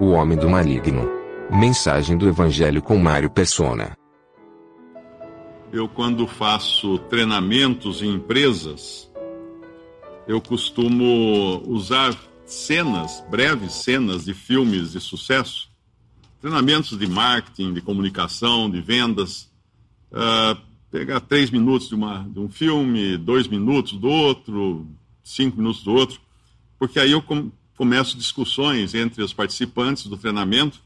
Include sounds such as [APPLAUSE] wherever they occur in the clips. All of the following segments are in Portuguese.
O Homem do Maligno. Mensagem do Evangelho com Mário Persona. Eu, quando faço treinamentos em empresas, eu costumo usar cenas, breves cenas de filmes de sucesso, treinamentos de marketing, de comunicação, de vendas. Uh, pegar três minutos de, uma, de um filme, dois minutos do outro, cinco minutos do outro, porque aí eu com, começo discussões entre os participantes do treinamento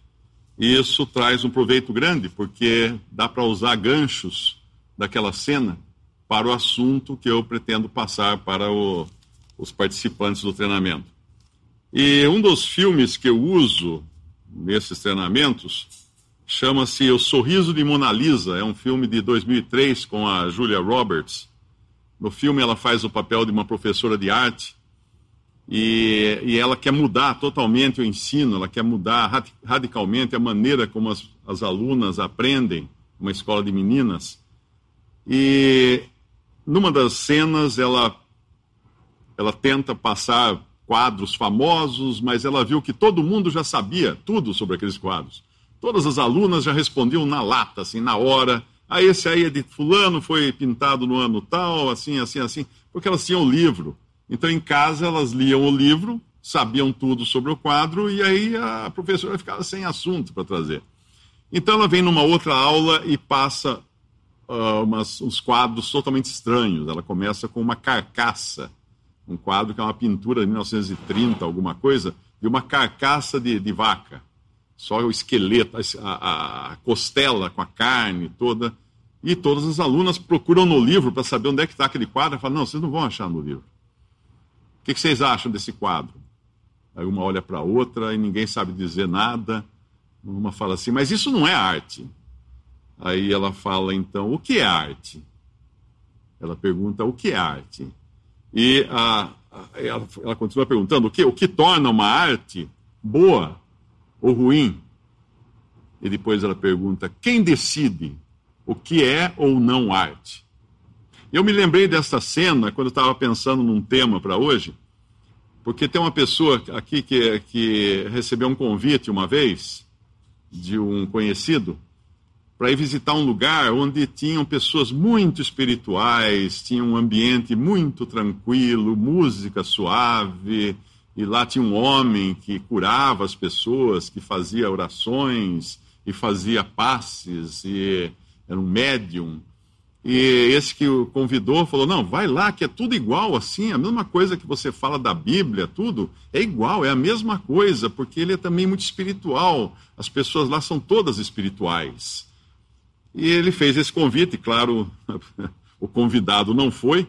e isso traz um proveito grande, porque dá para usar ganchos daquela cena para o assunto que eu pretendo passar para o, os participantes do treinamento. E um dos filmes que eu uso nesses treinamentos Chama-se O Sorriso de Mona Lisa, é um filme de 2003 com a Julia Roberts. No filme, ela faz o papel de uma professora de arte e, e ela quer mudar totalmente o ensino, ela quer mudar radicalmente a maneira como as, as alunas aprendem, uma escola de meninas. E numa das cenas, ela, ela tenta passar quadros famosos, mas ela viu que todo mundo já sabia tudo sobre aqueles quadros. Todas as alunas já respondiam na lata, assim, na hora. Ah, esse aí é de fulano, foi pintado no ano tal, assim, assim, assim, porque elas tinham o livro. Então, em casa, elas liam o livro, sabiam tudo sobre o quadro, e aí a professora ficava sem assunto para trazer. Então, ela vem numa outra aula e passa uh, umas, uns quadros totalmente estranhos. Ela começa com uma carcaça, um quadro que é uma pintura de 1930, alguma coisa, de uma carcaça de, de vaca só o esqueleto, a, a, costela com a carne toda. E todas as alunas procuram no livro para saber onde é que está aquele quadro. Falam, não, vocês não vão achar no livro. Que, que vocês acham desse quadro? Aí uma olha para a outra e ninguém sabe dizer nada. Uma fala assim, mas isso não é arte. Aí ela fala, então, o que é arte? Ela pergunta, o que é arte? E a, ela, ela continua perguntando, o que, o que torna uma arte boa? ou ruim? E depois ela pergunta: quem decide o que é ou não arte? Eu me lembrei dessa cena quando estava pensando num tema para hoje, porque tem uma pessoa aqui que, que recebeu um convite uma vez de um conhecido para ir visitar um lugar onde tinham pessoas muito espirituais, tinha um ambiente muito tranquilo, música suave, e lá tinha um homem que curava as pessoas, que fazia orações e fazia passes, e era um médium. E esse que o convidou falou: Não, vai lá, que é tudo igual assim, a mesma coisa que você fala da Bíblia, tudo é igual, é a mesma coisa, porque ele é também muito espiritual. As pessoas lá são todas espirituais. E ele fez esse convite, claro, [LAUGHS] o convidado não foi.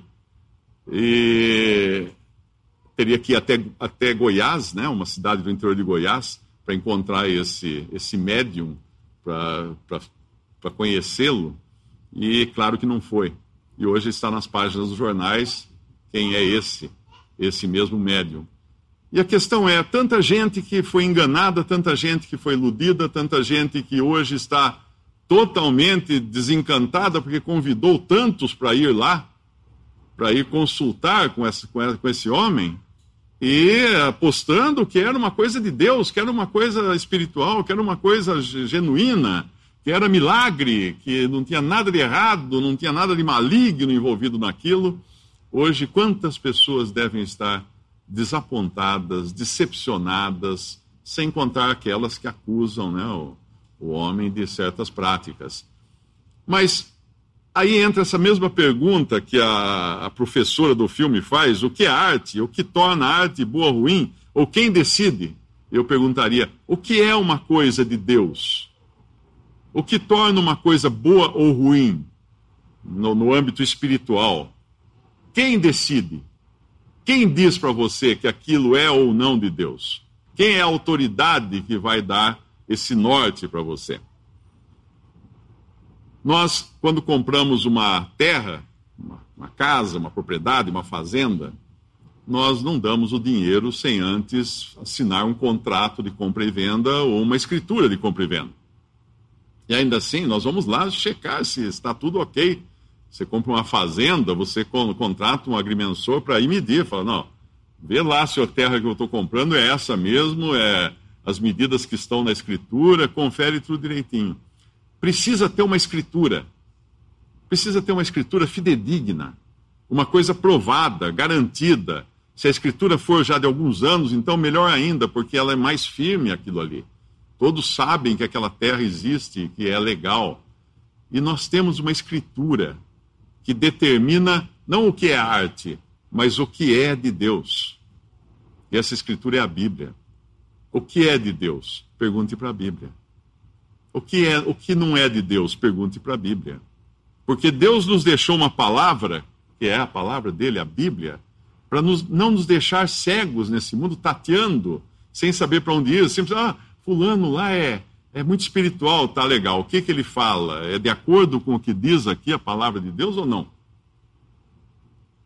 E teria que ir até, até Goiás, né, uma cidade do interior de Goiás, para encontrar esse, esse médium, para conhecê-lo. E claro que não foi. E hoje está nas páginas dos jornais quem é esse, esse mesmo médium. E a questão é: tanta gente que foi enganada, tanta gente que foi iludida, tanta gente que hoje está totalmente desencantada porque convidou tantos para ir lá, para ir consultar com, essa, com esse homem, e apostando que era uma coisa de Deus, que era uma coisa espiritual, que era uma coisa genuína, que era milagre, que não tinha nada de errado, não tinha nada de maligno envolvido naquilo. Hoje, quantas pessoas devem estar desapontadas, decepcionadas, sem contar aquelas que acusam né, o, o homem de certas práticas. Mas Aí entra essa mesma pergunta que a, a, professora do filme faz: o que é arte? O que torna a arte boa ou ruim? Ou quem decide? Eu perguntaria: o que é uma coisa de Deus? O que torna uma coisa boa ou ruim no, no âmbito espiritual? Quem decide? Quem diz para você que aquilo é ou não de Deus? Quem é a autoridade que vai dar esse norte para você? Nós, quando compramos uma terra, uma, uma casa, uma propriedade, uma fazenda, nós não damos o dinheiro sem antes assinar um contrato de compra e venda ou uma escritura de compra e venda. E ainda assim, nós vamos lá checar se está tudo ok. Você compra uma fazenda, você contrata um agrimensor para ir medir, fala, não, vê lá se a terra que eu estou comprando é essa mesmo, é, as medidas que estão na escritura, confere tudo direitinho. Precisa ter uma escritura. Precisa ter uma escritura fidedigna, uma coisa provada, garantida. Se a escritura for já de alguns anos, então melhor ainda, porque ela é mais firme aquilo ali. Todos sabem que aquela terra existe, que é legal. E nós temos uma escritura que determina não o que é arte, mas o que é de Deus. E essa escritura é a Bíblia. O que é de Deus? Pergunte para a Bíblia. O que é, o que não é de Deus? Pergunte para a Bíblia. Porque Deus nos deixou uma palavra, que é a palavra dele, a Bíblia, para não nos deixar cegos nesse mundo, tateando, sem saber para onde ir. Sempre, ah, fulano lá é, é muito espiritual, tá legal. O que, que ele fala? É de acordo com o que diz aqui a palavra de Deus ou não?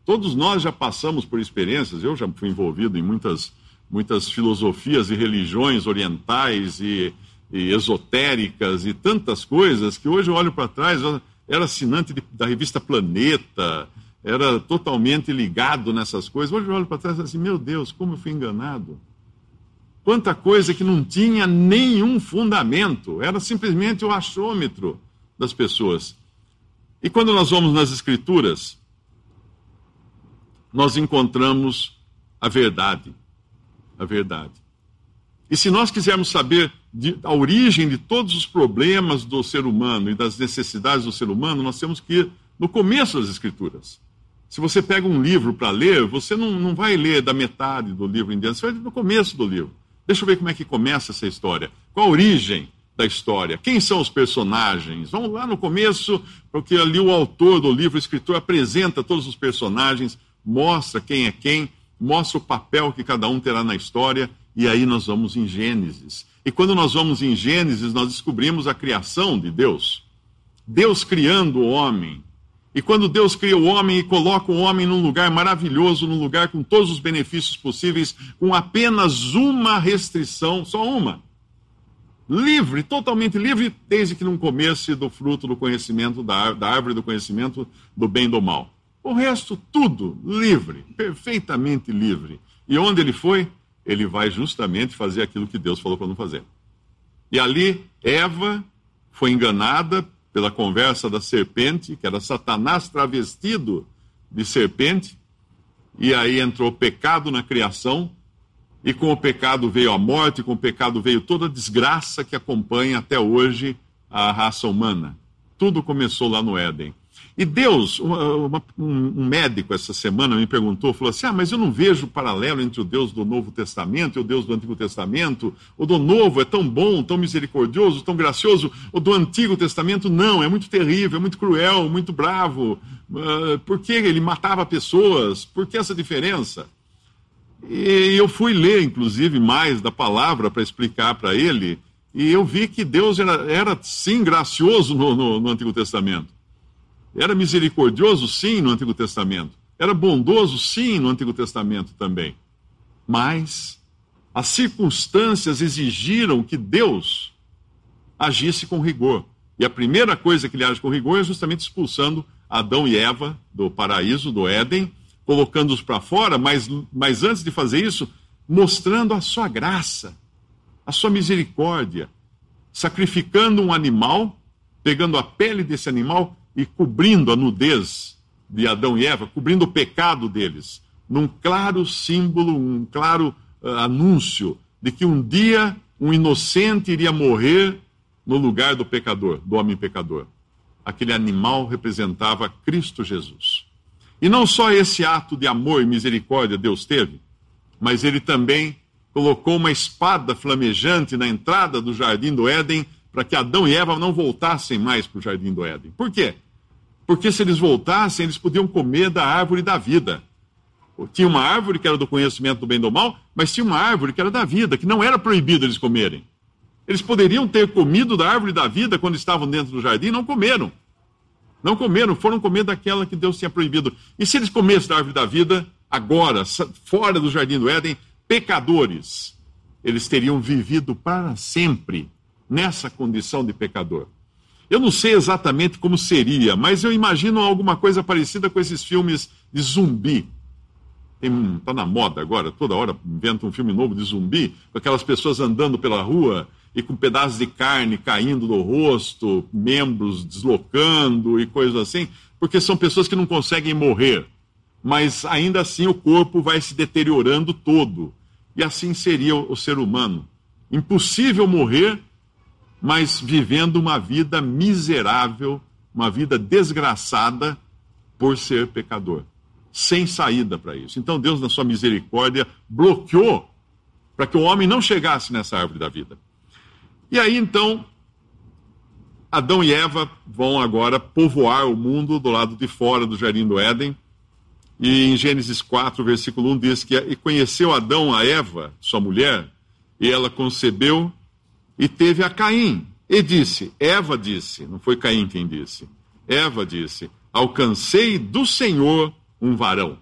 Todos nós já passamos por experiências, eu já fui envolvido em muitas, muitas filosofias e religiões orientais e, e esotéricas e tantas coisas que hoje eu olho para trás, era assinante de, da revista Planeta, era totalmente ligado nessas coisas. Hoje eu olho para trás e assim, meu Deus, como eu fui enganado. Quanta coisa que não tinha nenhum fundamento, era simplesmente o achômetro das pessoas. E quando nós vamos nas Escrituras, nós encontramos a verdade. A verdade. E se nós quisermos saber de, a origem de todos os problemas do ser humano e das necessidades do ser humano, nós temos que ir no começo das Escrituras. Se você pega um livro para ler, você não, não vai ler da metade do livro em diante, você vai ler no começo do livro. Deixa eu ver como é que começa essa história. Qual a origem da história? Quem são os personagens? Vamos lá no começo, porque ali o autor do livro, o escritor, apresenta todos os personagens, mostra quem é quem, mostra o papel que cada um terá na história, e aí nós vamos em Gênesis. E quando nós vamos em Gênesis, nós descobrimos a criação de Deus. Deus criando o homem, e quando Deus cria o homem e coloca o homem num lugar maravilhoso, num lugar com todos os benefícios possíveis, com apenas uma restrição, só uma. Livre, totalmente livre, desde que não comesse do fruto do conhecimento, da, da árvore do conhecimento do bem e do mal. O resto, tudo livre, perfeitamente livre. E onde ele foi? Ele vai justamente fazer aquilo que Deus falou para não fazer. E ali, Eva foi enganada pela conversa da serpente, que era Satanás travestido de serpente, e aí entrou pecado na criação, e com o pecado veio a morte, com o pecado veio toda a desgraça que acompanha até hoje a raça humana. Tudo começou lá no Éden. E Deus, uma, um médico essa semana me perguntou, falou assim: Ah, mas eu não vejo paralelo entre o Deus do Novo Testamento e o Deus do Antigo Testamento. O do Novo é tão bom, tão misericordioso, tão gracioso. O do Antigo Testamento não, é muito terrível, é muito cruel, muito bravo. Uh, por que ele matava pessoas? Por que essa diferença? E eu fui ler, inclusive, mais da palavra para explicar para ele, e eu vi que Deus era, era sim gracioso no, no, no Antigo Testamento. Era misericordioso, sim, no Antigo Testamento. Era bondoso, sim, no Antigo Testamento também. Mas as circunstâncias exigiram que Deus agisse com rigor. E a primeira coisa que ele age com rigor é justamente expulsando Adão e Eva do paraíso, do Éden, colocando-os para fora, mas, mas antes de fazer isso, mostrando a sua graça, a sua misericórdia, sacrificando um animal, pegando a pele desse animal e cobrindo a nudez de Adão e Eva, cobrindo o pecado deles, num claro símbolo, um claro uh, anúncio de que um dia um inocente iria morrer no lugar do pecador, do homem pecador. Aquele animal representava Cristo Jesus. E não só esse ato de amor e misericórdia Deus teve, mas ele também colocou uma espada flamejante na entrada do jardim do Éden para que Adão e Eva não voltassem mais para o jardim do Éden. Por quê? Porque se eles voltassem, eles podiam comer da árvore da vida. Tinha uma árvore que era do conhecimento do bem e do mal, mas tinha uma árvore que era da vida, que não era proibido eles comerem. Eles poderiam ter comido da árvore da vida quando estavam dentro do jardim, não comeram. Não comeram, foram comer daquela que Deus tinha proibido. E se eles comessem da árvore da vida, agora, fora do jardim do Éden, pecadores, eles teriam vivido para sempre nessa condição de pecador. Eu não sei exatamente como seria, mas eu imagino alguma coisa parecida com esses filmes de zumbi. Está na moda agora, toda hora inventa um filme novo de zumbi, com aquelas pessoas andando pela rua e com pedaços de carne caindo do rosto, membros deslocando e coisas assim, porque são pessoas que não conseguem morrer, mas ainda assim o corpo vai se deteriorando todo. E assim seria o ser humano. Impossível morrer, mas vivendo uma vida miserável, uma vida desgraçada por ser pecador, sem saída para isso. Então Deus, na sua misericórdia, bloqueou para que o homem não chegasse nessa árvore da vida. E aí então, Adão e Eva vão agora povoar o mundo do lado de fora do jardim do Éden. E em Gênesis 4, versículo 1 diz que e conheceu Adão a Eva, sua mulher, e ela concebeu e teve a Caim. E disse, Eva disse, não foi Caim quem disse. Eva disse: Alcancei do Senhor um varão.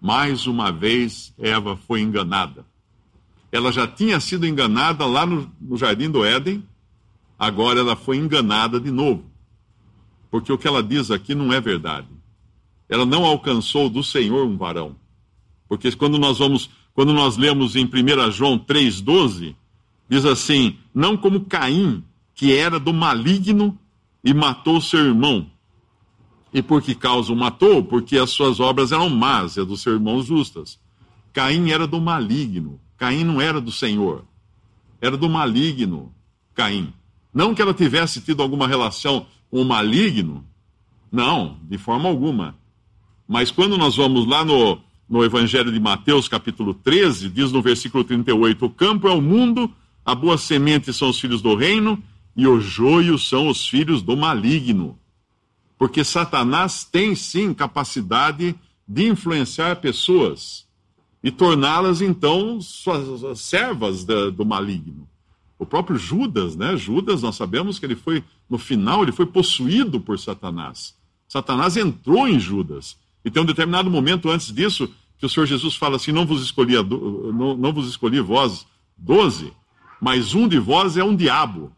Mais uma vez, Eva foi enganada. Ela já tinha sido enganada lá no, no jardim do Éden, agora ela foi enganada de novo. Porque o que ela diz aqui não é verdade. Ela não alcançou do Senhor um varão. Porque quando nós vamos, quando nós lemos em 1 João 3,12, diz assim: não como Caim, que era do maligno e matou seu irmão. E por que causa o matou? Porque as suas obras eram más e as do seu irmão justas. Caim era do maligno. Caim não era do Senhor, era do maligno, Caim. Não que ela tivesse tido alguma relação com o maligno, não, de forma alguma. Mas quando nós vamos lá no, no Evangelho de Mateus, capítulo 13, diz no versículo 38: O campo é o mundo, a boa semente são os filhos do reino, e o joio são os filhos do maligno. Porque Satanás tem sim capacidade de influenciar pessoas e torná-las então suas servas do, maligno. O próprio Judas, né? Judas, nós sabemos que ele foi, no final, ele foi possuído por Satanás. Satanás entrou em Judas. E tem um determinado momento antes disso que o Senhor Jesus fala assim: não vos escolhi, não, não vos escolhi vós doze, mas um de vós é um diabo.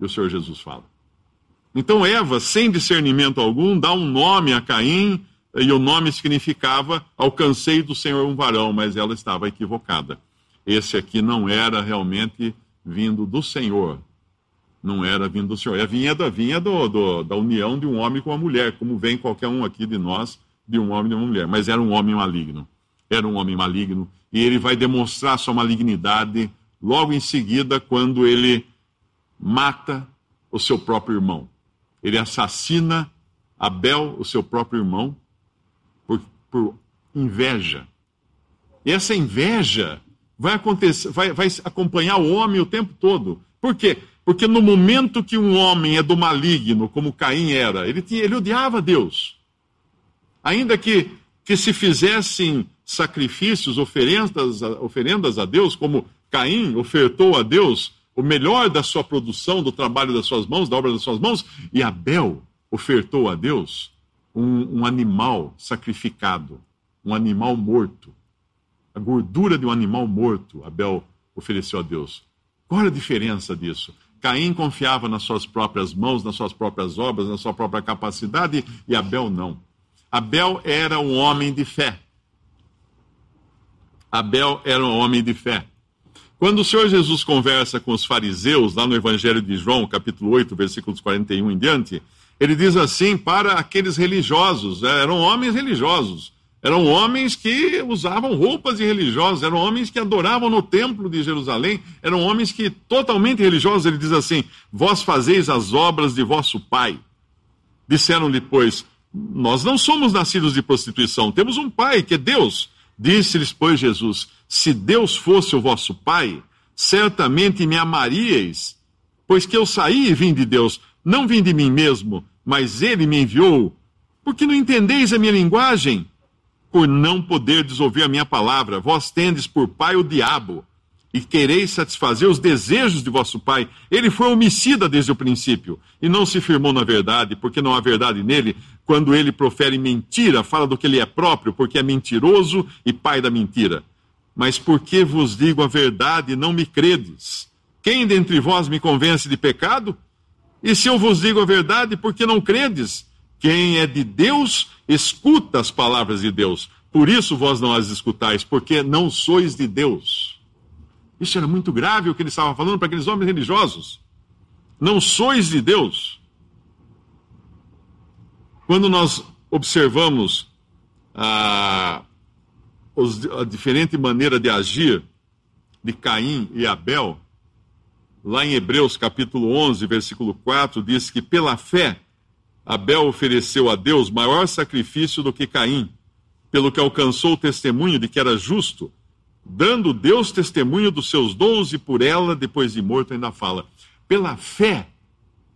E o Senhor Jesus fala. Então Eva, sem discernimento algum, dá um nome a Caim e o nome significava alcancei do Senhor um varão, mas ela estava equivocada. Esse aqui não era realmente vindo do Senhor, não era vindo do Senhor, é vinha da vinha do, do, da união de um homem com uma mulher, como vem qualquer um aqui de nós de um homem e de uma mulher, mas era um homem maligno, era um homem maligno e ele vai demonstrar sua malignidade logo em seguida quando ele mata o seu próprio irmão. Ele assassina Abel, o seu próprio irmão, por inveja. E essa inveja vai acontecer, vai, vai acompanhar o homem o tempo todo. Por quê? Porque no momento que um homem é do maligno, como Caim era, ele, tinha, ele odiava Deus. Ainda que, que se fizessem sacrifícios, oferendas, oferendas a Deus, como Caim ofertou a Deus o melhor da sua produção, do trabalho das suas mãos, da obra das suas mãos, e Abel ofertou a Deus um, um animal sacrificado, um animal morto. A gordura de um animal morto, Abel ofereceu a Deus. Qual a diferença disso? Caim confiava nas suas próprias mãos, nas suas próprias obras, na sua própria capacidade, e Abel não. Abel era um homem de fé. Abel era um homem de fé. Quando o Senhor Jesus conversa com os fariseus, lá no Evangelho de João, capítulo 8, versículos 41 em diante, ele diz assim para aqueles religiosos, né? eram homens religiosos, eram homens que usavam roupas de religiosos, eram homens que adoravam no templo de Jerusalém, eram homens que totalmente religiosos. Ele diz assim: Vós fazeis as obras de vosso pai. Disseram-lhe, pois, nós não somos nascidos de prostituição, temos um pai que é Deus. Disse-lhes, pois, Jesus: Se Deus fosse o vosso pai, certamente me amaríeis, pois que eu saí e vim de Deus, não vim de mim mesmo mas ele me enviou. Por que não entendeis a minha linguagem? Por não poderdes ouvir a minha palavra, vós tendes por pai o diabo, e quereis satisfazer os desejos de vosso pai. Ele foi homicida desde o princípio, e não se firmou na verdade, porque não há verdade nele. Quando ele profere mentira, fala do que ele é próprio, porque é mentiroso e pai da mentira. Mas porque vos digo a verdade, não me credes? Quem dentre vós me convence de pecado? E se eu vos digo a verdade, por que não credes? Quem é de Deus, escuta as palavras de Deus. Por isso vós não as escutais, porque não sois de Deus. Isso era muito grave o que ele estava falando para aqueles homens religiosos. Não sois de Deus. Quando nós observamos a, a diferente maneira de agir de Caim e Abel, lá em Hebreus capítulo 11, versículo 4, diz que pela fé Abel ofereceu a Deus maior sacrifício do que Caim, pelo que alcançou o testemunho de que era justo, dando Deus testemunho dos seus dons e por ela, depois de morto, ainda fala. Pela fé,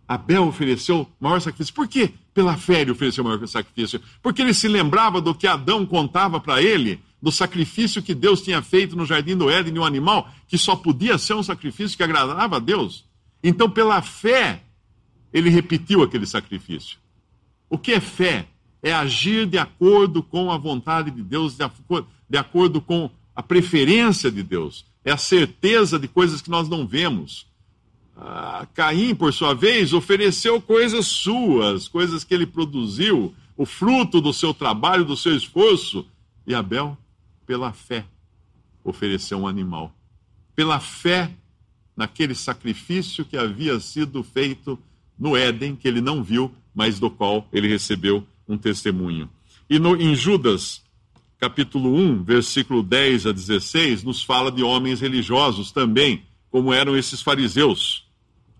Abel ofereceu maior sacrifício. Por quê? Pela fé ele ofereceu maior sacrifício. Porque ele se lembrava do que Adão contava para ele, do sacrifício que Deus tinha feito no jardim do Éden de um animal, que só podia ser um sacrifício que agradava a Deus. Então, pela fé, ele repetiu aquele sacrifício. O que é fé? É agir de acordo com a vontade de Deus, de acordo com a preferência de Deus. É a certeza de coisas que nós não vemos. Ah, Caim, por sua vez, ofereceu coisas suas, coisas que ele produziu, o fruto do seu trabalho, do seu esforço. E Abel, pela fé, ofereceu um animal. Pela fé naquele sacrifício que havia sido feito no Éden, que ele não viu, mas do qual ele recebeu um testemunho. E no, em Judas, capítulo 1, versículo 10 a 16, nos fala de homens religiosos também, como eram esses fariseus.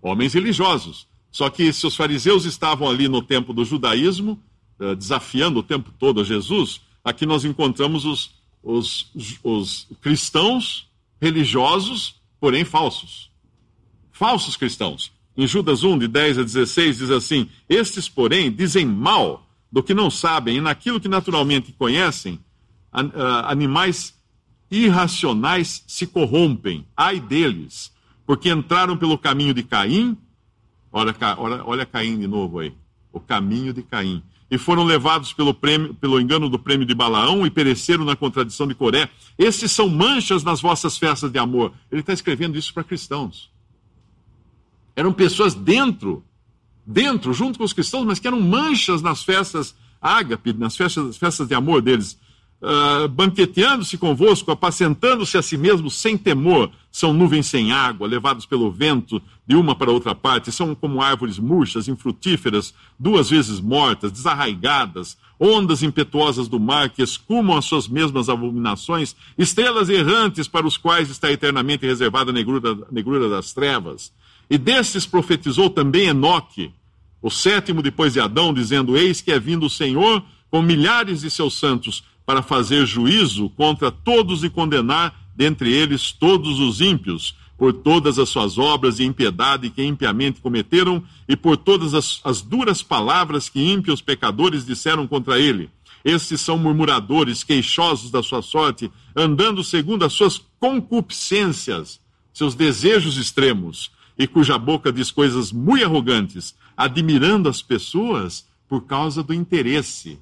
Homens religiosos. Só que se os fariseus estavam ali no tempo do judaísmo, eh, desafiando o tempo todo a Jesus, aqui nós encontramos os, os, os cristãos religiosos, porém falsos. Falsos cristãos. Em Judas 1, de 10 a 16, diz assim: Estes, porém, dizem mal do que não sabem, e naquilo que naturalmente conhecem, animais irracionais se corrompem. Ai deles, porque entraram pelo caminho de Caim. Olha, olha, olha Caim de novo aí. O caminho de Caim. E foram levados pelo, prêmio, pelo engano do prêmio de Balaão e pereceram na contradição de Coré. Esses são manchas nas vossas festas de amor. Ele está escrevendo isso para cristãos. Eram pessoas dentro, dentro, junto com os cristãos, mas que eram manchas nas festas ágape, nas festas, festas de amor deles. Uh, banqueteando-se convosco, apacentando-se a si mesmos sem temor, são nuvens sem água, levados pelo vento de uma para outra parte, são como árvores murchas, infrutíferas, duas vezes mortas, desarraigadas, ondas impetuosas do mar que escumam as suas mesmas abominações, estrelas errantes para os quais está eternamente reservada a negrura, negrura das trevas. E desses profetizou também Enoque, o sétimo depois de Adão, dizendo: Eis que é vindo o Senhor com milhares de seus santos para fazer juízo contra todos e condenar dentre eles todos os ímpios, por todas as suas obras de impiedade que impiamente cometeram e por todas as, as duras palavras que ímpios pecadores disseram contra ele. Estes são murmuradores, queixosos da sua sorte, andando segundo as suas concupiscências, seus desejos extremos e cuja boca diz coisas muito arrogantes, admirando as pessoas por causa do interesse.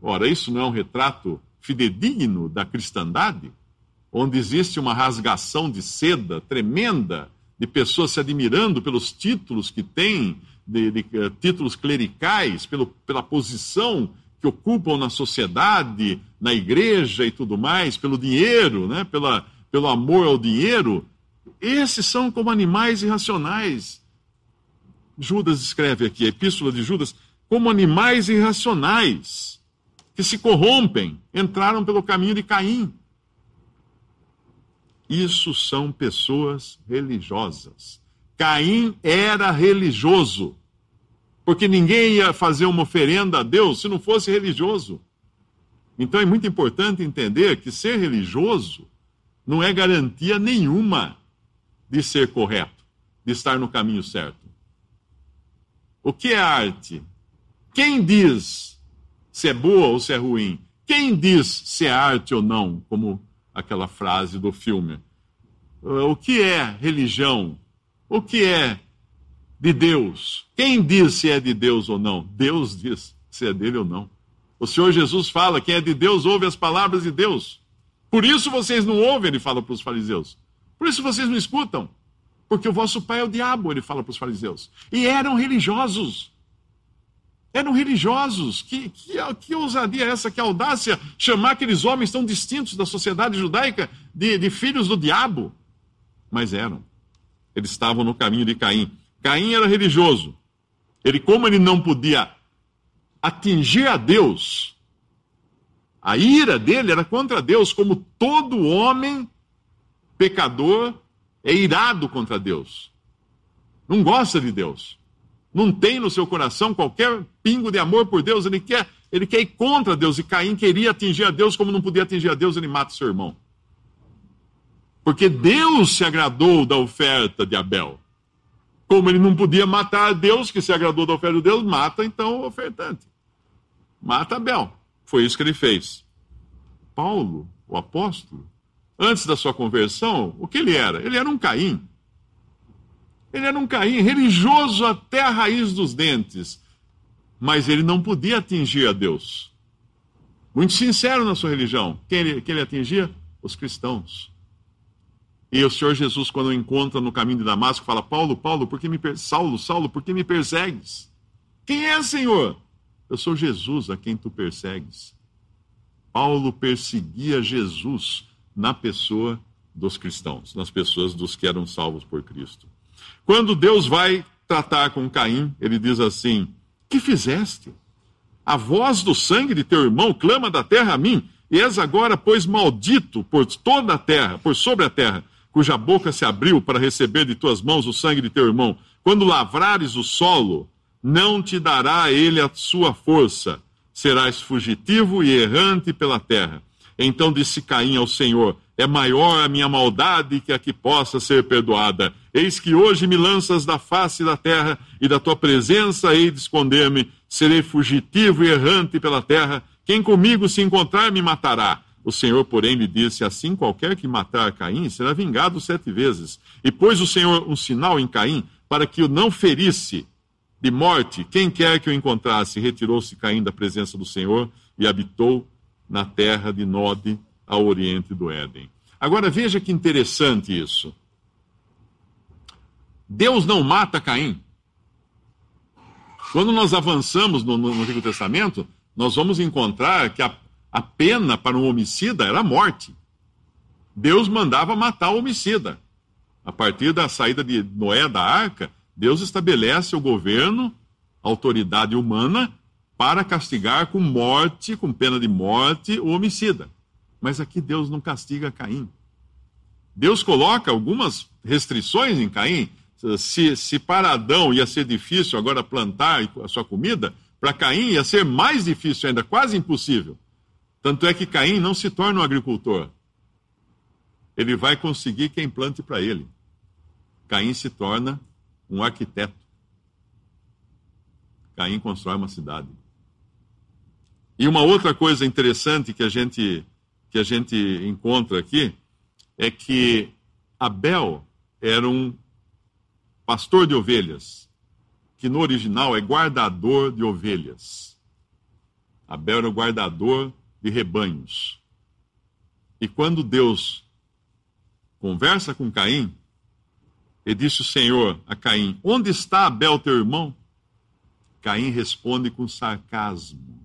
Ora, isso não é um retrato fidedigno da cristandade, onde existe uma rasgação de seda tremenda de pessoas se admirando pelos títulos que têm, de, de, de uh, títulos clericais, pelo, pela posição que ocupam na sociedade, na igreja e tudo mais, pelo dinheiro, né? Pela, pelo amor ao dinheiro. Esses são como animais irracionais. Judas escreve aqui, a epístola de Judas, como animais irracionais, que se corrompem, entraram pelo caminho de Caim. Isso são pessoas religiosas. Caim era religioso, porque ninguém ia fazer uma oferenda a Deus se não fosse religioso. Então é muito importante entender que ser religioso não é garantia nenhuma de ser correto, de estar no caminho certo. O que é arte? Quem diz se é boa ou se é ruim? Quem diz se é arte ou não, como aquela frase do filme? O que é religião? O que é de Deus? Quem diz se é de Deus ou não? Deus diz se é dele ou não. O Senhor Jesus fala: quem é de Deus ouve as palavras de Deus. Por isso vocês não ouvem, ele fala para os fariseus. Por isso vocês não escutam. Porque o vosso pai é o diabo, ele fala para os fariseus. E eram religiosos. Eram religiosos. Que, que, que ousadia é essa, que audácia chamar aqueles homens tão distintos da sociedade judaica de, de filhos do diabo? Mas eram. Eles estavam no caminho de Caim. Caim era religioso. Ele, como ele não podia atingir a Deus, a ira dele era contra Deus, como todo homem pecador é irado contra Deus. Não gosta de Deus. Não tem no seu coração qualquer pingo de amor por Deus. Ele quer, ele quer ir contra Deus. E Caim queria atingir a Deus, como não podia atingir a Deus, ele mata seu irmão. Porque Deus se agradou da oferta de Abel. Como ele não podia matar a Deus, que se agradou da oferta de Deus, mata então o ofertante. Mata Abel. Foi isso que ele fez. Paulo, o apóstolo, antes da sua conversão, o que ele era? Ele era um Caim. Ele era um Caim religioso até a raiz dos dentes, mas ele não podia atingir a Deus. Muito sincero na sua religião. Quem ele, quem ele atingia? Os cristãos. E o Senhor Jesus, quando o encontra no caminho de Damasco, fala: Paulo, Paulo, por que me per... Saulo, Saulo, por que me persegues? Quem é, Senhor? Eu sou Jesus a quem tu persegues. Paulo perseguia Jesus na pessoa dos cristãos, nas pessoas dos que eram salvos por Cristo. Quando Deus vai tratar com Caim, ele diz assim: Que fizeste? A voz do sangue de teu irmão clama da terra a mim, e és agora, pois, maldito por toda a terra, por sobre a terra, cuja boca se abriu para receber de tuas mãos o sangue de teu irmão. Quando lavrares o solo, não te dará ele a sua força, serás fugitivo e errante pela terra. Então disse Caim ao Senhor: É maior a minha maldade que a que possa ser perdoada. Eis que hoje me lanças da face da terra, e da tua presença hei de esconder-me. Serei fugitivo e errante pela terra. Quem comigo se encontrar me matará. O Senhor, porém, lhe disse: Assim qualquer que matar Caim será vingado sete vezes. E pôs o Senhor um sinal em Caim para que o não ferisse de morte. Quem quer que o encontrasse, retirou-se Caim da presença do Senhor e habitou na terra de Nod, ao oriente do Éden. Agora veja que interessante isso. Deus não mata Caim. Quando nós avançamos no, no, Antigo Testamento, nós vamos encontrar que a, a pena para um homicida era a morte. Deus mandava matar o homicida. A partir da saída de Noé da arca, Deus estabelece o governo, a autoridade humana, para castigar com morte, com pena de morte, o homicida. Mas aqui Deus não castiga Caim. Deus coloca algumas restrições em Caim. Se, se para Adão ia ser difícil agora plantar a sua comida, para Caim ia ser mais difícil ainda, quase impossível. Tanto é que Caim não se torna um agricultor. Ele vai conseguir quem plante para ele. Caim se torna um arquiteto. Caim constrói uma cidade. E uma outra coisa interessante que a gente que a gente encontra aqui é que Abel era um pastor de ovelhas, que no original é guardador de ovelhas. Abel era o guardador de rebanhos. E quando Deus conversa com Caim, ele disse o Senhor a Caim: Onde está Abel, teu irmão? Caim responde com sarcasmo,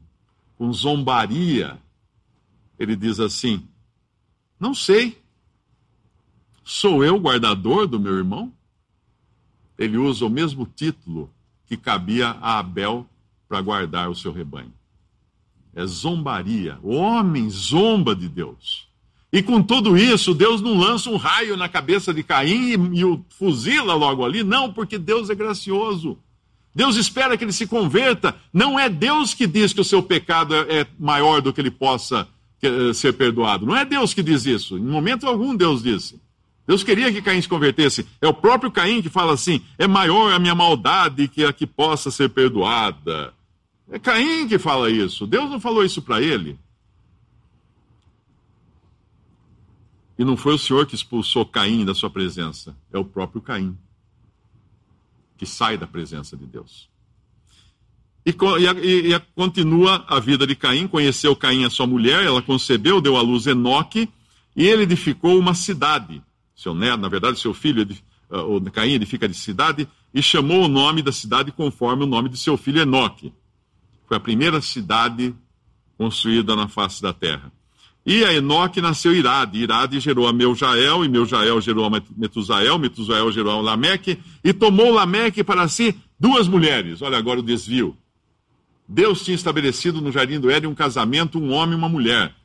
com zombaria. Ele diz assim: Não sei. Sou eu guardador do meu irmão? Ele usa o mesmo título que cabia a Abel para guardar o seu rebanho. É zombaria. O homem zomba de Deus. E com tudo isso, Deus não lança um raio na cabeça de Caim e, e o fuzila logo ali. Não, porque Deus é gracioso. Deus espera que ele se converta. Não é Deus que diz que o seu pecado é, é maior do que ele possa eh, ser perdoado. Não é Deus que diz isso. Em momento algum Deus disse. Deus queria que Caim se convertesse. É o próprio Caim que fala assim: é maior a minha maldade que a que possa ser perdoada. É Caim que fala isso. Deus não falou isso para ele. E não foi o Senhor que expulsou Caim da sua presença, é o próprio Caim que sai da presença de Deus. E, e, e, continua a vida de Caim, conheceu Caim a sua mulher, ela concebeu, deu à luz Enoque, e ele edificou uma cidade. Seu neto, na verdade, seu filho, ah, o Caim edifica de cidade, e chamou o nome da cidade conforme o nome de seu filho Enoque. Foi a primeira cidade construída na face da terra. E a Enoque nasceu Irade. Irade gerou a Meujael, e Meujael gerou a Metusael, Metusael gerou a Lameque, e tomou Lameque para si duas mulheres. Olha agora o desvio. Deus tinha estabelecido no jardim do Éden um casamento, um homem e uma mulher.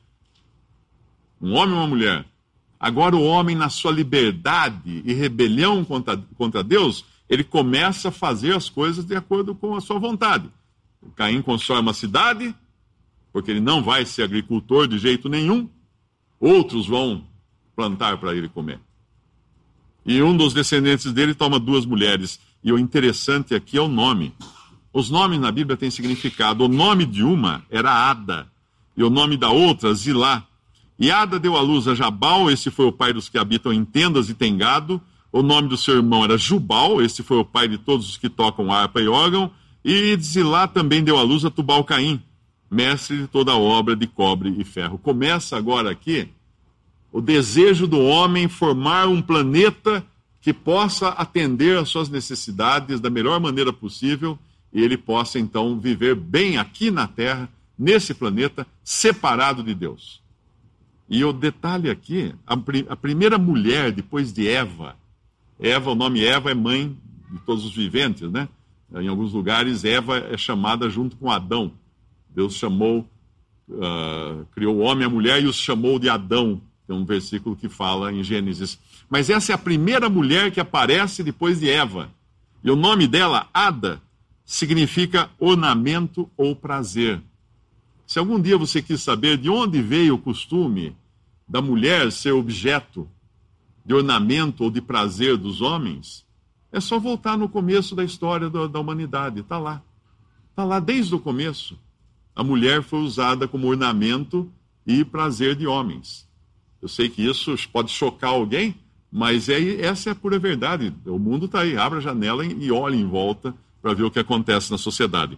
Um homem e uma mulher. Agora o homem, na sua liberdade e rebelião contra, contra Deus, ele começa a fazer as coisas de acordo com a sua vontade. Caim constrói uma cidade, porque ele não vai ser agricultor de jeito nenhum, outros vão plantar para ele comer. E um dos descendentes dele toma duas mulheres. E o interessante aqui é o nome. Os nomes na Bíblia têm significado. O nome de uma era Ada, e o nome da outra, Zilá. E Ada deu à luz a Jabal, esse foi o pai dos que habitam em tendas e tem gado. O nome do seu irmão era Jubal, esse foi o pai de todos os que tocam harpa e órgão. E Zilá também deu à luz a Tubal Caim mestre de toda obra de cobre e ferro. Começa agora aqui o desejo do homem formar um planeta que possa atender às suas necessidades da melhor maneira possível e ele possa então viver bem aqui na Terra, nesse planeta, separado de Deus. E o detalhe aqui, a, a primeira mulher depois de Eva, Eva, o nome Eva é mãe de todos os viventes, né? Em alguns lugares, Eva é chamada junto com Adão. Deus chamou, uh, criou o homem e a mulher e os chamou de Adão. Tem um versículo que fala em Gênesis. Mas essa é a primeira mulher que aparece depois de Eva. E o nome dela, Ada, significa ornamento ou prazer. Se algum dia você quis saber de onde veio o costume da mulher ser objeto de ornamento ou de prazer dos homens, é só voltar no começo da história da, da humanidade. Está lá. Está lá desde o começo a mulher foi usada como ornamento e prazer de homens. Eu sei que isso pode chocar alguém, mas é, essa é a pura verdade. O mundo está aí, abre a janela e olha em volta para ver o que acontece na sociedade.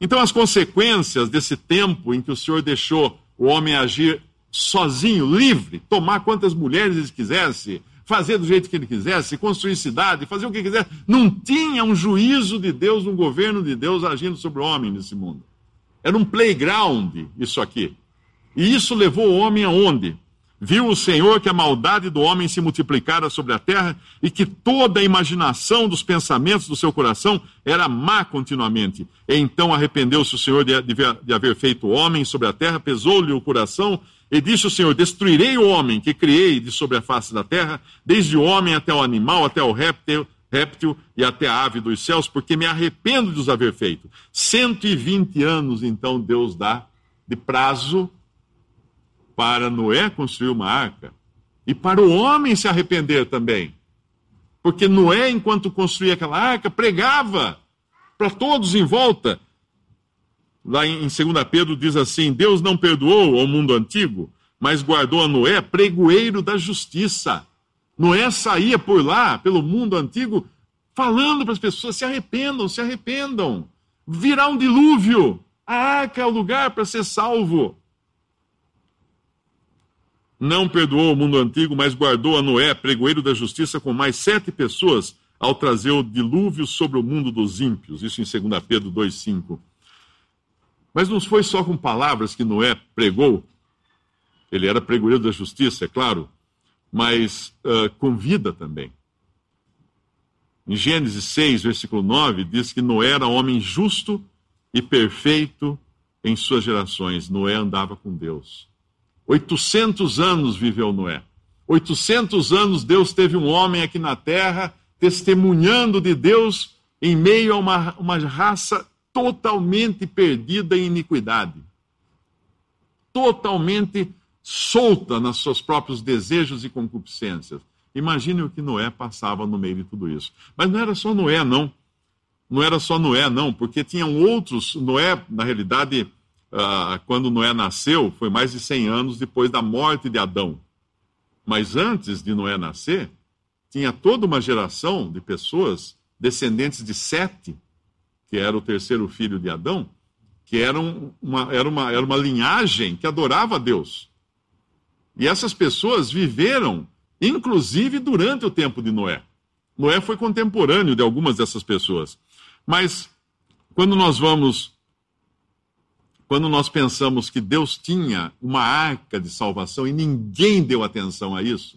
Então, as consequências desse tempo em que o Senhor deixou o homem agir sozinho, livre, tomar quantas mulheres ele quisesse, fazer do jeito que ele quisesse, construir cidade, fazer o que quisesse, não tinha um juízo de Deus, um governo de Deus agindo sobre o homem nesse mundo. Era um playground isso aqui. E isso levou o homem aonde? Viu o Senhor que a maldade do homem se multiplicara sobre a terra e que toda a imaginação dos pensamentos do seu coração era má continuamente. E então arrependeu-se o Senhor de, de, de haver feito o homem sobre a terra, pesou-lhe o coração e disse o Senhor: Destruirei o homem que criei de sobre a face da terra, desde o homem até o animal, até o réptil, réptil e até a ave dos céus, porque me arrependo de os haver feito. 120 anos, então, Deus dá de prazo para Noé construir uma arca e para o homem se arrepender também. Porque Noé, enquanto construía aquela arca, pregava para todos em volta. Lá em 2 Pedro diz assim: Deus não perdoou ao mundo antigo, mas guardou a Noé pregoeiro da justiça Noé saía por lá, pelo mundo antigo, falando para as pessoas: se arrependam, se arrependam. Virá um dilúvio. A arca é o lugar para ser salvo. Não perdoou o mundo antigo, mas guardou a Noé, pregoeiro da justiça, com mais sete pessoas, ao trazer o dilúvio sobre o mundo dos ímpios. Isso em 2 Pedro 2,5. Mas não foi só com palavras que Noé pregou. Ele era pregoeiro da justiça, é claro mas uh, com vida também. Em Gênesis 6, versículo 9, diz que Noé era homem justo e perfeito em suas gerações. Noé andava com Deus. 800 anos viveu Noé. 800 anos Deus teve um homem aqui na terra testemunhando de Deus em meio a uma, uma raça totalmente perdida em iniquidade. Totalmente solta nos seus próprios desejos e concupiscências. Imagine o que Noé passava no meio de tudo isso. Mas não era só Noé, não. Não era só Noé, não, porque tinham outros. Noé, na realidade, uh, quando Noé nasceu, foi mais de 100 anos depois da morte de Adão. Mas antes de Noé nascer, tinha toda uma geração de pessoas, descendentes de Sete, que era o terceiro filho de Adão, que eram uma, era, uma, era uma linhagem que adorava a Deus. E essas pessoas viveram, inclusive, durante o tempo de Noé. Noé foi contemporâneo de algumas dessas pessoas. Mas, quando nós vamos quando nós pensamos que Deus tinha uma arca de salvação e ninguém deu atenção a isso,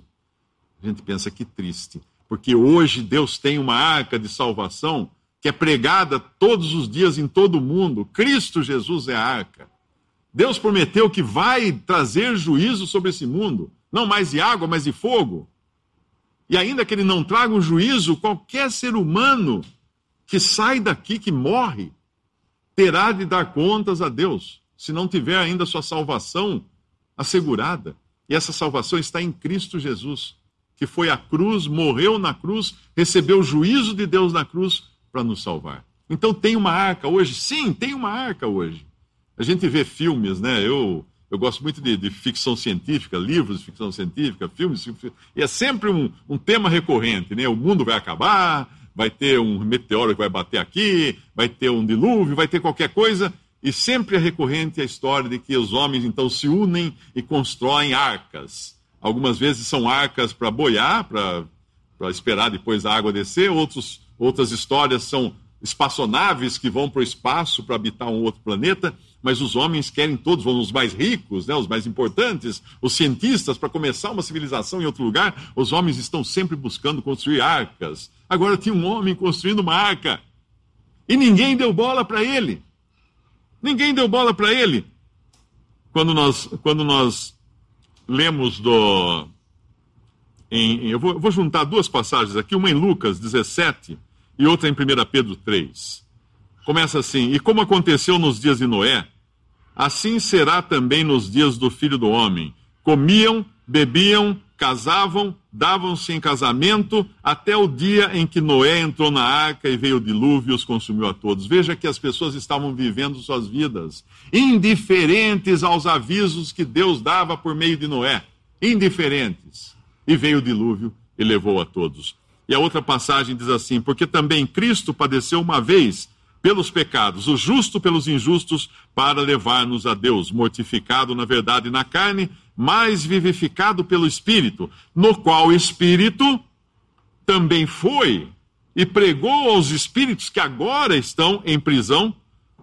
a gente pensa que triste. Porque hoje Deus tem uma arca de salvação que é pregada todos os dias em todo o mundo. Cristo Jesus é a arca. Deus prometeu que vai trazer juízo sobre esse mundo, não mais de água, mas de fogo. E ainda que ele não traga um juízo, qualquer ser humano que sai daqui, que morre, terá de dar contas a Deus, se não tiver ainda sua salvação assegurada. E essa salvação está em Cristo Jesus, que foi à cruz, morreu na cruz, recebeu o juízo de Deus na cruz para nos salvar. Então tem uma arca hoje? Sim, tem uma arca hoje. A gente vê filmes, né? Eu, eu gosto muito de, de ficção científica, livros de ficção científica, filmes, e é sempre um, um tema recorrente, né? O mundo vai acabar, vai ter um meteoro que vai bater aqui, vai ter um dilúvio, vai ter qualquer coisa, e sempre é recorrente a história de que os homens então se unem e constroem arcas. Algumas vezes são arcas para boiar, para esperar depois a água descer, Outros, outras histórias são espaçonaves que vão para o espaço para habitar um outro planeta, mas os homens querem todos, os mais ricos, né, os mais importantes, os cientistas, para começar uma civilização em outro lugar, os homens estão sempre buscando construir arcas. Agora tinha um homem construindo uma arca e ninguém deu bola para ele. Ninguém deu bola para ele. Quando nós, quando nós lemos do. Em, eu, vou, eu vou juntar duas passagens aqui, uma em Lucas 17 e outra em 1 Pedro 3. Começa assim: E como aconteceu nos dias de Noé, assim será também nos dias do filho do homem. Comiam, bebiam, casavam, davam-se em casamento, até o dia em que Noé entrou na arca e veio o dilúvio e os consumiu a todos. Veja que as pessoas estavam vivendo suas vidas, indiferentes aos avisos que Deus dava por meio de Noé. Indiferentes. E veio o dilúvio e levou a todos. E a outra passagem diz assim: Porque também Cristo padeceu uma vez pelos pecados, o justo pelos injustos, para levar-nos a Deus, mortificado na verdade na carne, mas vivificado pelo Espírito, no qual o Espírito também foi e pregou aos espíritos que agora estão em prisão,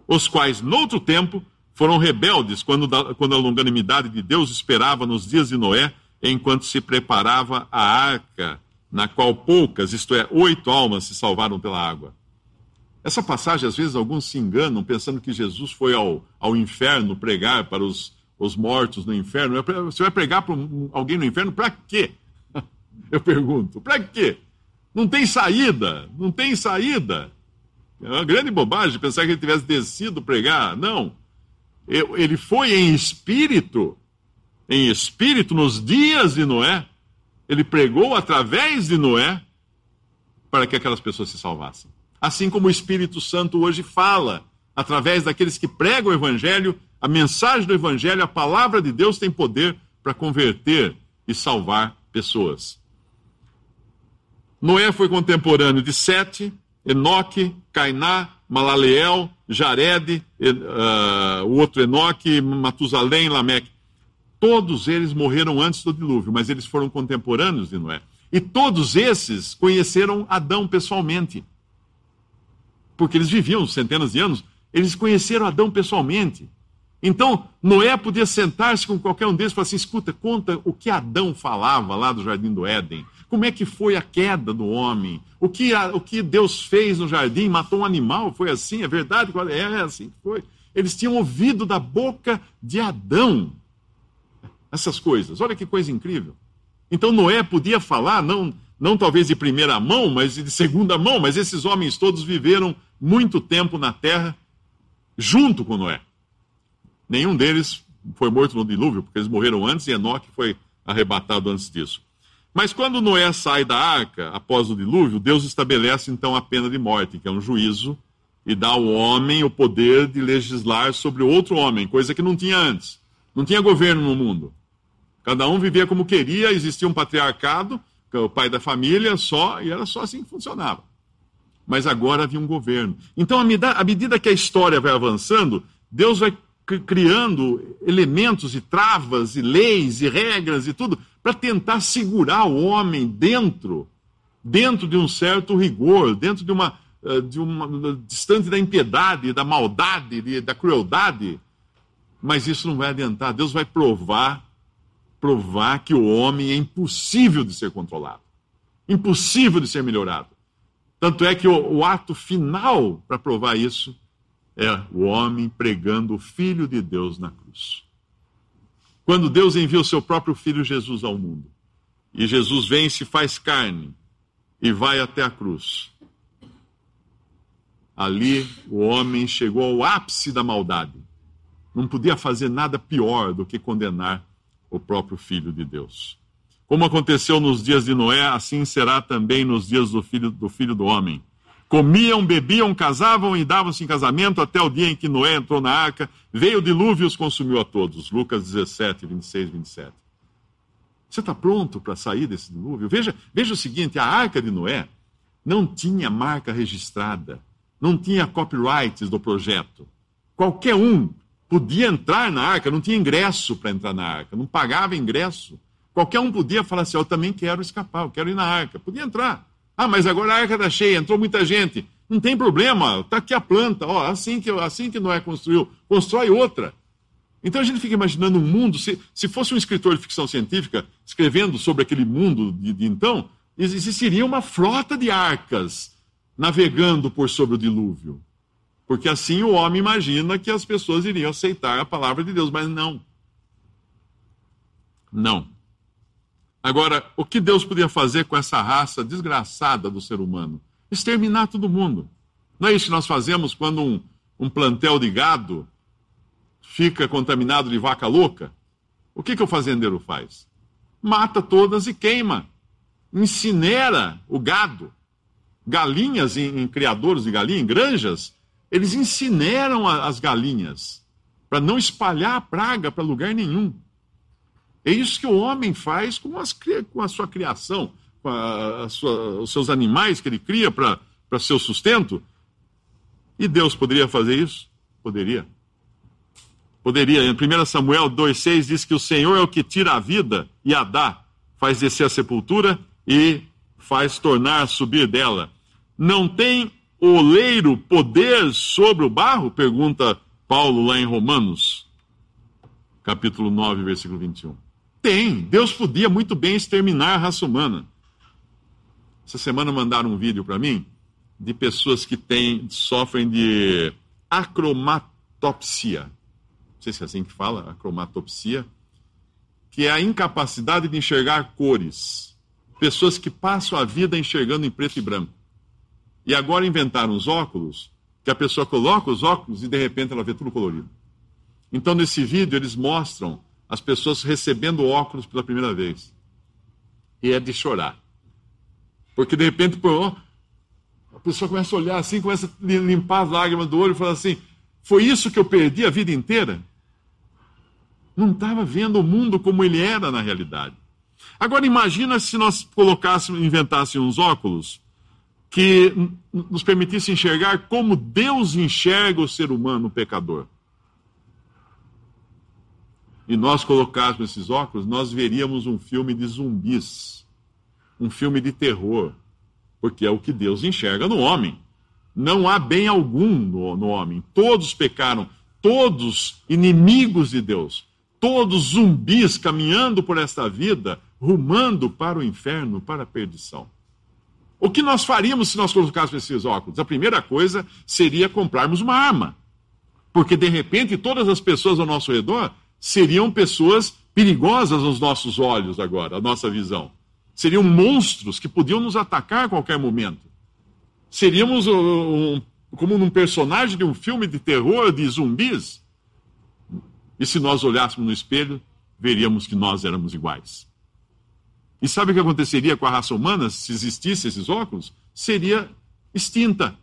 os quais, noutro tempo, foram rebeldes, quando, quando a longanimidade de Deus esperava nos dias de Noé, enquanto se preparava a arca na qual poucas, isto é, oito almas se salvaram pela água. Essa passagem, às vezes, alguns se enganam pensando que Jesus foi ao, ao inferno pregar para os, os mortos no inferno. Você vai pregar para alguém no inferno para quê? [LAUGHS] Eu pergunto, para quê? Não tem saída, não tem saída. É uma grande bobagem pensar que ele tivesse descido pregar. Não. Ele foi em espírito, em espírito, nos dias de Noé, ele pregou através de Noé para que aquelas pessoas se salvassem. Assim como o Espírito Santo hoje fala, através daqueles que pregam o Evangelho, a mensagem do Evangelho, a palavra de Deus tem poder para converter e salvar pessoas. Noé foi contemporâneo de Sete, Enoque, Cainá, Malaleel, Jared, uh, o outro Enoque, Matusalém, Lameque. Todos eles morreram antes do dilúvio, mas eles foram contemporâneos de Noé. E todos esses conheceram Adão pessoalmente. Porque eles viviam centenas de anos, eles conheceram Adão pessoalmente. Então, Noé podia sentar-se com qualquer um deles e falar assim: escuta, conta o que Adão falava lá do jardim do Éden. Como é que foi a queda do homem? O que, a, o que Deus fez no jardim? Matou um animal? Foi assim? É verdade? É, é assim foi. Eles tinham ouvido da boca de Adão essas coisas. Olha que coisa incrível. Então Noé podia falar, não, não talvez de primeira mão, mas de segunda mão, mas esses homens todos viveram muito tempo na terra junto com Noé. Nenhum deles foi morto no dilúvio, porque eles morreram antes e Enoque foi arrebatado antes disso. Mas quando Noé sai da arca após o dilúvio, Deus estabelece então a pena de morte, que é um juízo, e dá ao homem o poder de legislar sobre outro homem, coisa que não tinha antes. Não tinha governo no mundo. Cada um vivia como queria, existia um patriarcado, é o pai da família só, e era só assim que funcionava. Mas agora havia um governo. Então, à medida que a história vai avançando, Deus vai criando elementos e travas e leis e regras e tudo para tentar segurar o homem dentro dentro de um certo rigor, dentro de uma, eh, de uma distante da impiedade, da maldade, da crueldade Mas isso não vai adiantar. Deus vai provar, provar que o homem é impossível de ser controlado, impossível de ser melhorado. Tanto é que o, o ato final para provar isso é o homem pregando o Filho de Deus na cruz. Quando Deus envia o seu próprio Filho Jesus ao mundo, e Jesus vem e se faz carne e vai até a cruz. Ali o homem chegou ao ápice da maldade. Não podia fazer nada pior do que condenar o próprio Filho de Deus. Como aconteceu nos dias de Noé, assim será também nos dias do Filho do, filho do Homem. Comiam, bebiam, casavam e davam-se em casamento até o dia em que Noé entrou na arca. Veio o dilúvio e os consumiu a todos. Lucas 17, 26, 27. Você está pronto para sair desse dilúvio? Veja, veja o seguinte: a arca de Noé não tinha marca registrada não tinha copyrights do projeto. Qualquer um podia entrar na arca, não tinha ingresso para entrar na arca, não pagava ingresso. Qualquer um podia falar assim: Eu também quero escapar, eu quero ir na arca. Podia entrar. Ah, mas agora a arca está cheia, entrou muita gente. Não tem problema, está aqui a planta, ó, assim que, assim que Noé construiu, constrói outra. Então a gente fica imaginando um mundo, se, se fosse um escritor de ficção científica escrevendo sobre aquele mundo de, de então, existiria uma frota de arcas navegando por sobre o dilúvio. Porque assim o homem imagina que as pessoas iriam aceitar a palavra de Deus, mas não. Não. Agora, o que Deus podia fazer com essa raça desgraçada do ser humano? Exterminar todo mundo. Não é isso que nós fazemos quando um, um plantel de gado fica contaminado de vaca louca? O que, que o fazendeiro faz? Mata todas e queima. Incinera o gado galinhas em, em criadouros de galinha, em granjas, eles incineram a, as galinhas para não espalhar a praga para lugar nenhum. É isso que o homem faz com, as, com a sua criação, com a, a sua, os seus animais que ele cria para seu sustento. E Deus poderia fazer isso? Poderia. Poderia. Em 1 Samuel 2,6 diz que o Senhor é o que tira a vida e a dá, faz descer a sepultura e faz tornar subir dela. Não tem oleiro poder sobre o barro? Pergunta Paulo lá em Romanos, capítulo 9, versículo 21. Tem. Deus podia muito bem exterminar a raça humana. Essa semana mandaram um vídeo para mim de pessoas que têm, sofrem de acromatopsia. Não sei se é assim que fala, acromatopsia, que é a incapacidade de enxergar cores. Pessoas que passam a vida enxergando em preto e branco. E agora inventaram os óculos, que a pessoa coloca os óculos e de repente ela vê tudo colorido. Então, nesse vídeo, eles mostram as pessoas recebendo óculos pela primeira vez. E é de chorar. Porque de repente, pô, a pessoa começa a olhar assim, começa a limpar as lágrimas do olho e fala assim: foi isso que eu perdi a vida inteira? Não estava vendo o mundo como ele era na realidade. Agora imagina se nós colocássemos, inventássemos uns óculos que nos permitisse enxergar como Deus enxerga o ser humano pecador. E nós colocássemos esses óculos, nós veríamos um filme de zumbis, um filme de terror, porque é o que Deus enxerga no homem. Não há bem algum no, no homem. Todos pecaram, todos inimigos de Deus, todos zumbis caminhando por esta vida, rumando para o inferno, para a perdição. O que nós faríamos se nós colocássemos esses óculos? A primeira coisa seria comprarmos uma arma. Porque, de repente, todas as pessoas ao nosso redor seriam pessoas perigosas aos nossos olhos agora, à nossa visão. Seriam monstros que podiam nos atacar a qualquer momento. Seríamos um, como num personagem de um filme de terror, de zumbis. E se nós olhássemos no espelho, veríamos que nós éramos iguais. E sabe o que aconteceria com a raça humana se existissem esses óculos? Seria extinta.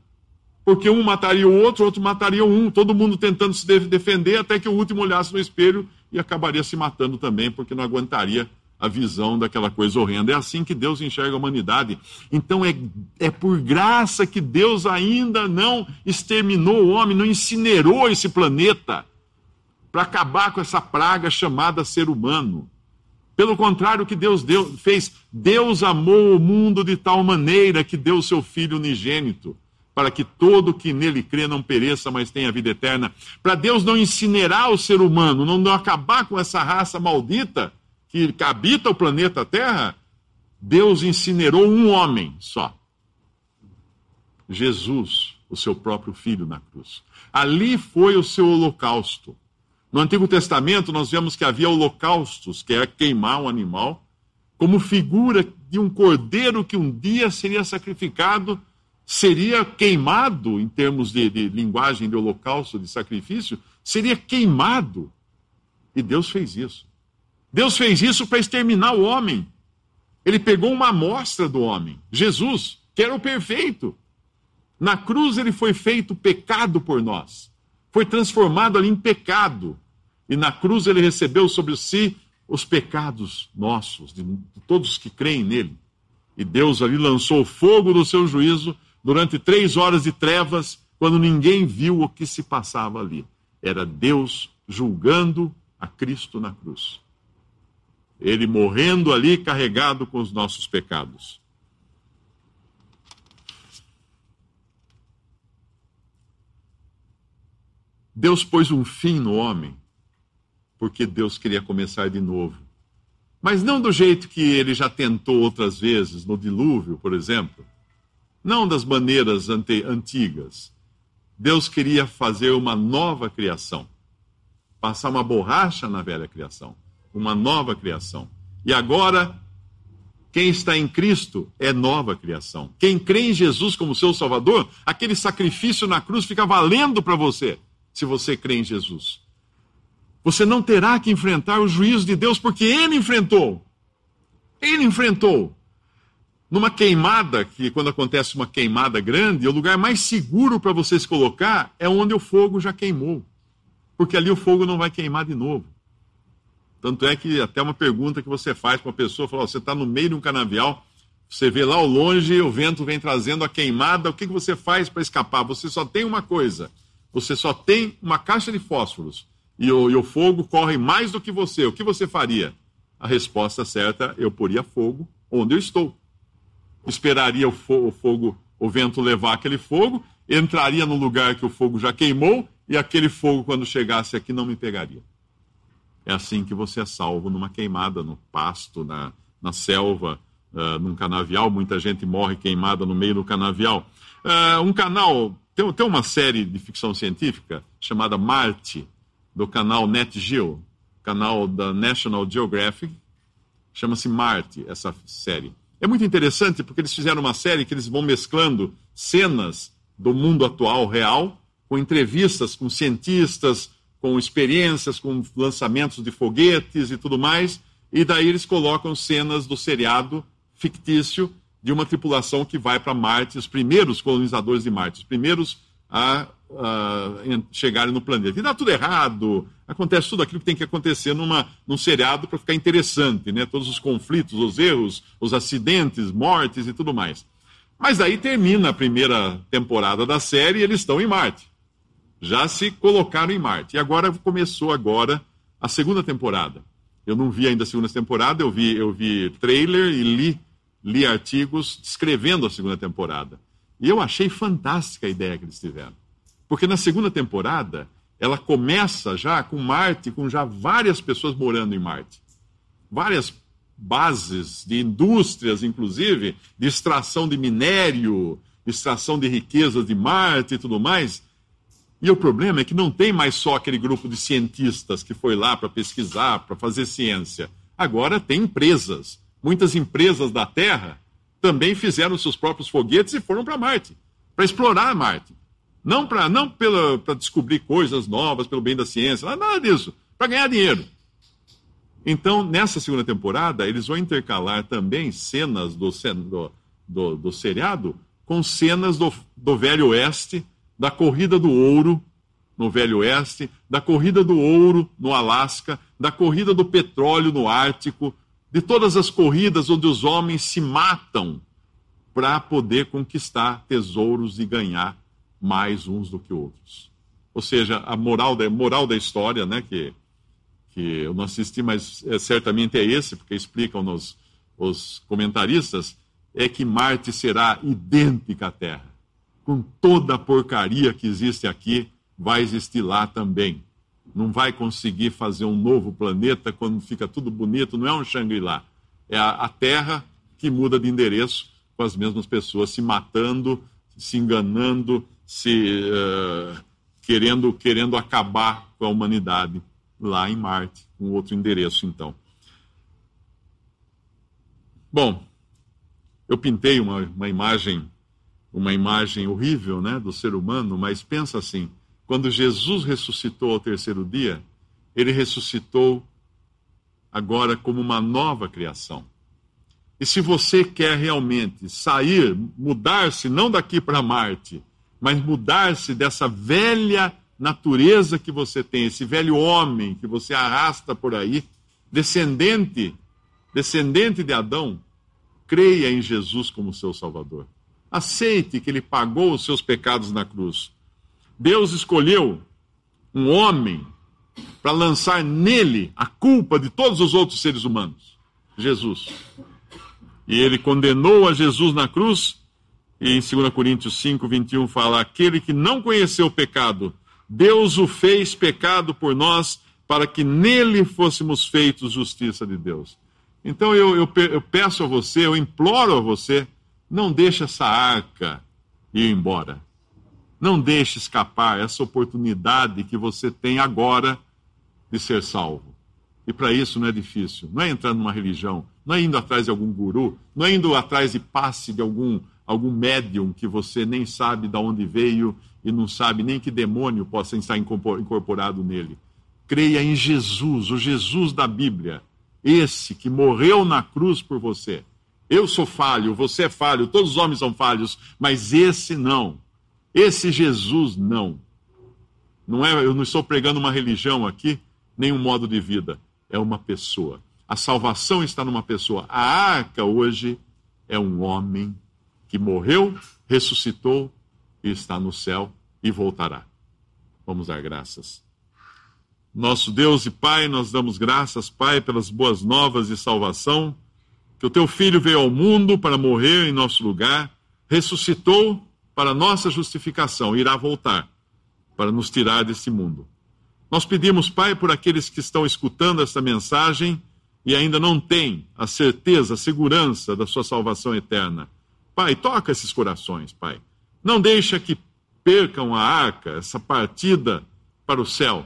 Porque um mataria o outro, outro mataria um, todo mundo tentando se defender até que o último olhasse no espelho e acabaria se matando também, porque não aguentaria a visão daquela coisa horrenda. É assim que Deus enxerga a humanidade. Então é, é por graça que Deus ainda não exterminou o homem, não incinerou esse planeta para acabar com essa praga chamada ser humano. Pelo contrário, o que Deus deu, fez? Deus amou o mundo de tal maneira que deu seu Filho unigênito, para que todo que nele crê não pereça, mas tenha vida eterna. Para Deus não incinerar o ser humano, não, não acabar com essa raça maldita que habita o planeta Terra, Deus incinerou um homem só. Jesus, o seu próprio filho na cruz. Ali foi o seu holocausto. No Antigo Testamento, nós vemos que havia holocaustos, que era queimar um animal, como figura de um cordeiro que um dia seria sacrificado, seria queimado, em termos de, de linguagem de holocausto, de sacrifício, seria queimado. E Deus fez isso. Deus fez isso para exterminar o homem. Ele pegou uma amostra do homem, Jesus, que era o perfeito. Na cruz ele foi feito pecado por nós. Foi transformado ali em pecado. E na cruz ele recebeu sobre si os pecados nossos, de, todos que creem nele. E Deus ali lançou fogo do seu juízo durante três horas de trevas, quando ninguém viu o que se passava ali. Era Deus julgando a Cristo na cruz ele morrendo ali carregado com os nossos pecados. Deus pôs um fim no homem, porque Deus queria começar de novo. Mas não do jeito que ele já tentou outras vezes, no dilúvio, por exemplo. Não das maneiras antigas. Deus queria fazer uma nova criação, passar uma borracha na velha criação uma nova criação. E agora, quem está em Cristo é nova criação. Quem crê em Jesus como seu Salvador, aquele sacrifício na cruz fica valendo para você, se você crê em Jesus. Você não terá que enfrentar o juízo de Deus, porque ele enfrentou. Ele enfrentou. Numa queimada, que quando acontece uma queimada grande, o lugar mais seguro para você se colocar é onde o fogo já queimou. Porque ali o fogo não vai queimar de novo. Tanto é que até uma pergunta que você faz para uma pessoa, fala, você está no meio de um canavial, você vê lá ao longe, o vento vem trazendo a queimada, o que, que você faz para escapar? Você só tem uma coisa, você só tem uma caixa de fósforos, e o, e o fogo corre mais do que você, o que você faria? A resposta certa, eu poria fogo onde eu estou. Esperaria o, fo o fogo, o vento levar aquele fogo, entraria no lugar que o fogo já queimou, e aquele fogo, quando chegasse aqui, não me pegaria. É assim que você é salvo numa queimada, no pasto, na, na selva, uh, num canavial. Muita gente morre queimada no meio do canavial. Uh, um canal, tem, tem uma série de ficção científica chamada Marte, do canal Net Geo, canal da National Geographic. Chama-se Marte, essa série. É muito interessante porque eles fizeram uma série que eles vão mesclando cenas do mundo atual real com entrevistas com cientistas, com experiências, com lançamentos de foguetes e tudo mais, e daí eles colocam cenas do seriado fictício de uma tripulação que vai para Marte, os primeiros colonizadores de Marte, os primeiros a, a chegarem no planeta. E dá tudo errado, acontece tudo aquilo que tem que acontecer numa, num seriado para ficar interessante, né? Todos os conflitos, os erros, os acidentes, mortes e tudo mais. Mas daí termina a primeira temporada da série e eles estão em Marte já se colocaram em Marte. E agora começou agora a segunda temporada. Eu não vi ainda a segunda temporada, eu vi, eu vi trailer e li, li artigos descrevendo a segunda temporada. E eu achei fantástica a ideia que eles tiveram. Porque na segunda temporada, ela começa já com Marte, com já várias pessoas morando em Marte. Várias bases de indústrias, inclusive, de extração de minério, extração de riquezas de Marte e tudo mais. E o problema é que não tem mais só aquele grupo de cientistas que foi lá para pesquisar, para fazer ciência. Agora tem empresas. Muitas empresas da Terra também fizeram seus próprios foguetes e foram para Marte, para explorar Marte. Não para não para descobrir coisas novas pelo bem da ciência, nada disso, para ganhar dinheiro. Então, nessa segunda temporada, eles vão intercalar também cenas do, do, do, do seriado com cenas do, do Velho Oeste da corrida do ouro no Velho Oeste, da corrida do ouro no Alasca, da corrida do petróleo no Ártico, de todas as corridas onde os homens se matam para poder conquistar tesouros e ganhar mais uns do que outros. Ou seja, a moral da, moral da história, né, que, que eu não assisti, mas é, certamente é esse, porque explicam nos os comentaristas, é que Marte será idêntica à Terra com toda a porcaria que existe aqui, vai existir lá também. Não vai conseguir fazer um novo planeta quando fica tudo bonito, não é um Shangri-La. É a, a Terra que muda de endereço com as mesmas pessoas se matando, se enganando, se uh, querendo, querendo acabar com a humanidade lá em Marte, um outro endereço então. Bom, eu pintei uma, uma imagem, uma imagem horrível, né, do ser humano, mas pensa assim: quando Jesus ressuscitou ao terceiro dia, ele ressuscitou agora como uma nova criação. E se você quer realmente sair, mudar-se, não daqui para Marte, mas mudar-se dessa velha natureza que você tem, esse velho homem que você arrasta por aí, descendente, descendente de Adão, creia em Jesus como seu Salvador. Aceite que ele pagou os seus pecados na cruz. Deus escolheu um homem para lançar nele a culpa de todos os outros seres humanos, Jesus. E ele condenou a Jesus na cruz, em 2 Coríntios 5, 21 fala: Aquele que não conheceu o pecado, Deus o fez pecado por nós, para que nele fôssemos feitos justiça de Deus. Então eu, eu, eu peço a você, eu imploro a você, não deixe essa arca ir embora. Não deixe escapar essa oportunidade que você tem agora de ser salvo. E para isso não é difícil. Não é entrar numa religião, não é indo atrás de algum guru, não é indo atrás de passe de algum, algum médium que você nem sabe de onde veio e não sabe nem que demônio possa estar incorporado nele. Creia em Jesus, o Jesus da Bíblia, esse que morreu na cruz por você. Eu sou falho, você é falho, todos os homens são falhos, mas esse não. Esse Jesus não. Não é, eu não estou pregando uma religião aqui, nem um modo de vida é uma pessoa. A salvação está numa pessoa. A arca hoje é um homem que morreu, ressuscitou e está no céu e voltará. Vamos dar graças. Nosso Deus e Pai, nós damos graças, Pai, pelas boas novas de salvação, que o teu filho veio ao mundo para morrer em nosso lugar, ressuscitou para nossa justificação, irá voltar para nos tirar desse mundo. Nós pedimos, Pai, por aqueles que estão escutando esta mensagem e ainda não têm a certeza, a segurança da sua salvação eterna. Pai, toca esses corações, Pai. Não deixa que percam a arca, essa partida para o céu.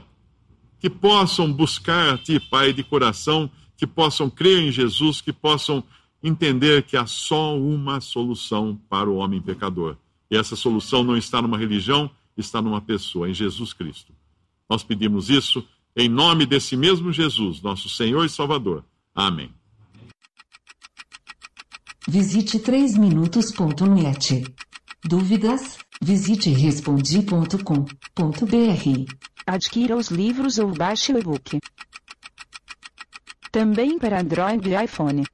Que possam buscar a Ti, Pai, de coração, que possam crer em Jesus, que possam entender que há só uma solução para o homem pecador. E essa solução não está numa religião, está numa pessoa, em Jesus Cristo. Nós pedimos isso em nome desse mesmo Jesus, nosso Senhor e Salvador. Amém. Visite 3minutos.net. Dúvidas? Visite respondi.com.br. Adquira os livros ou baixe o e-book. Também para Android e iPhone.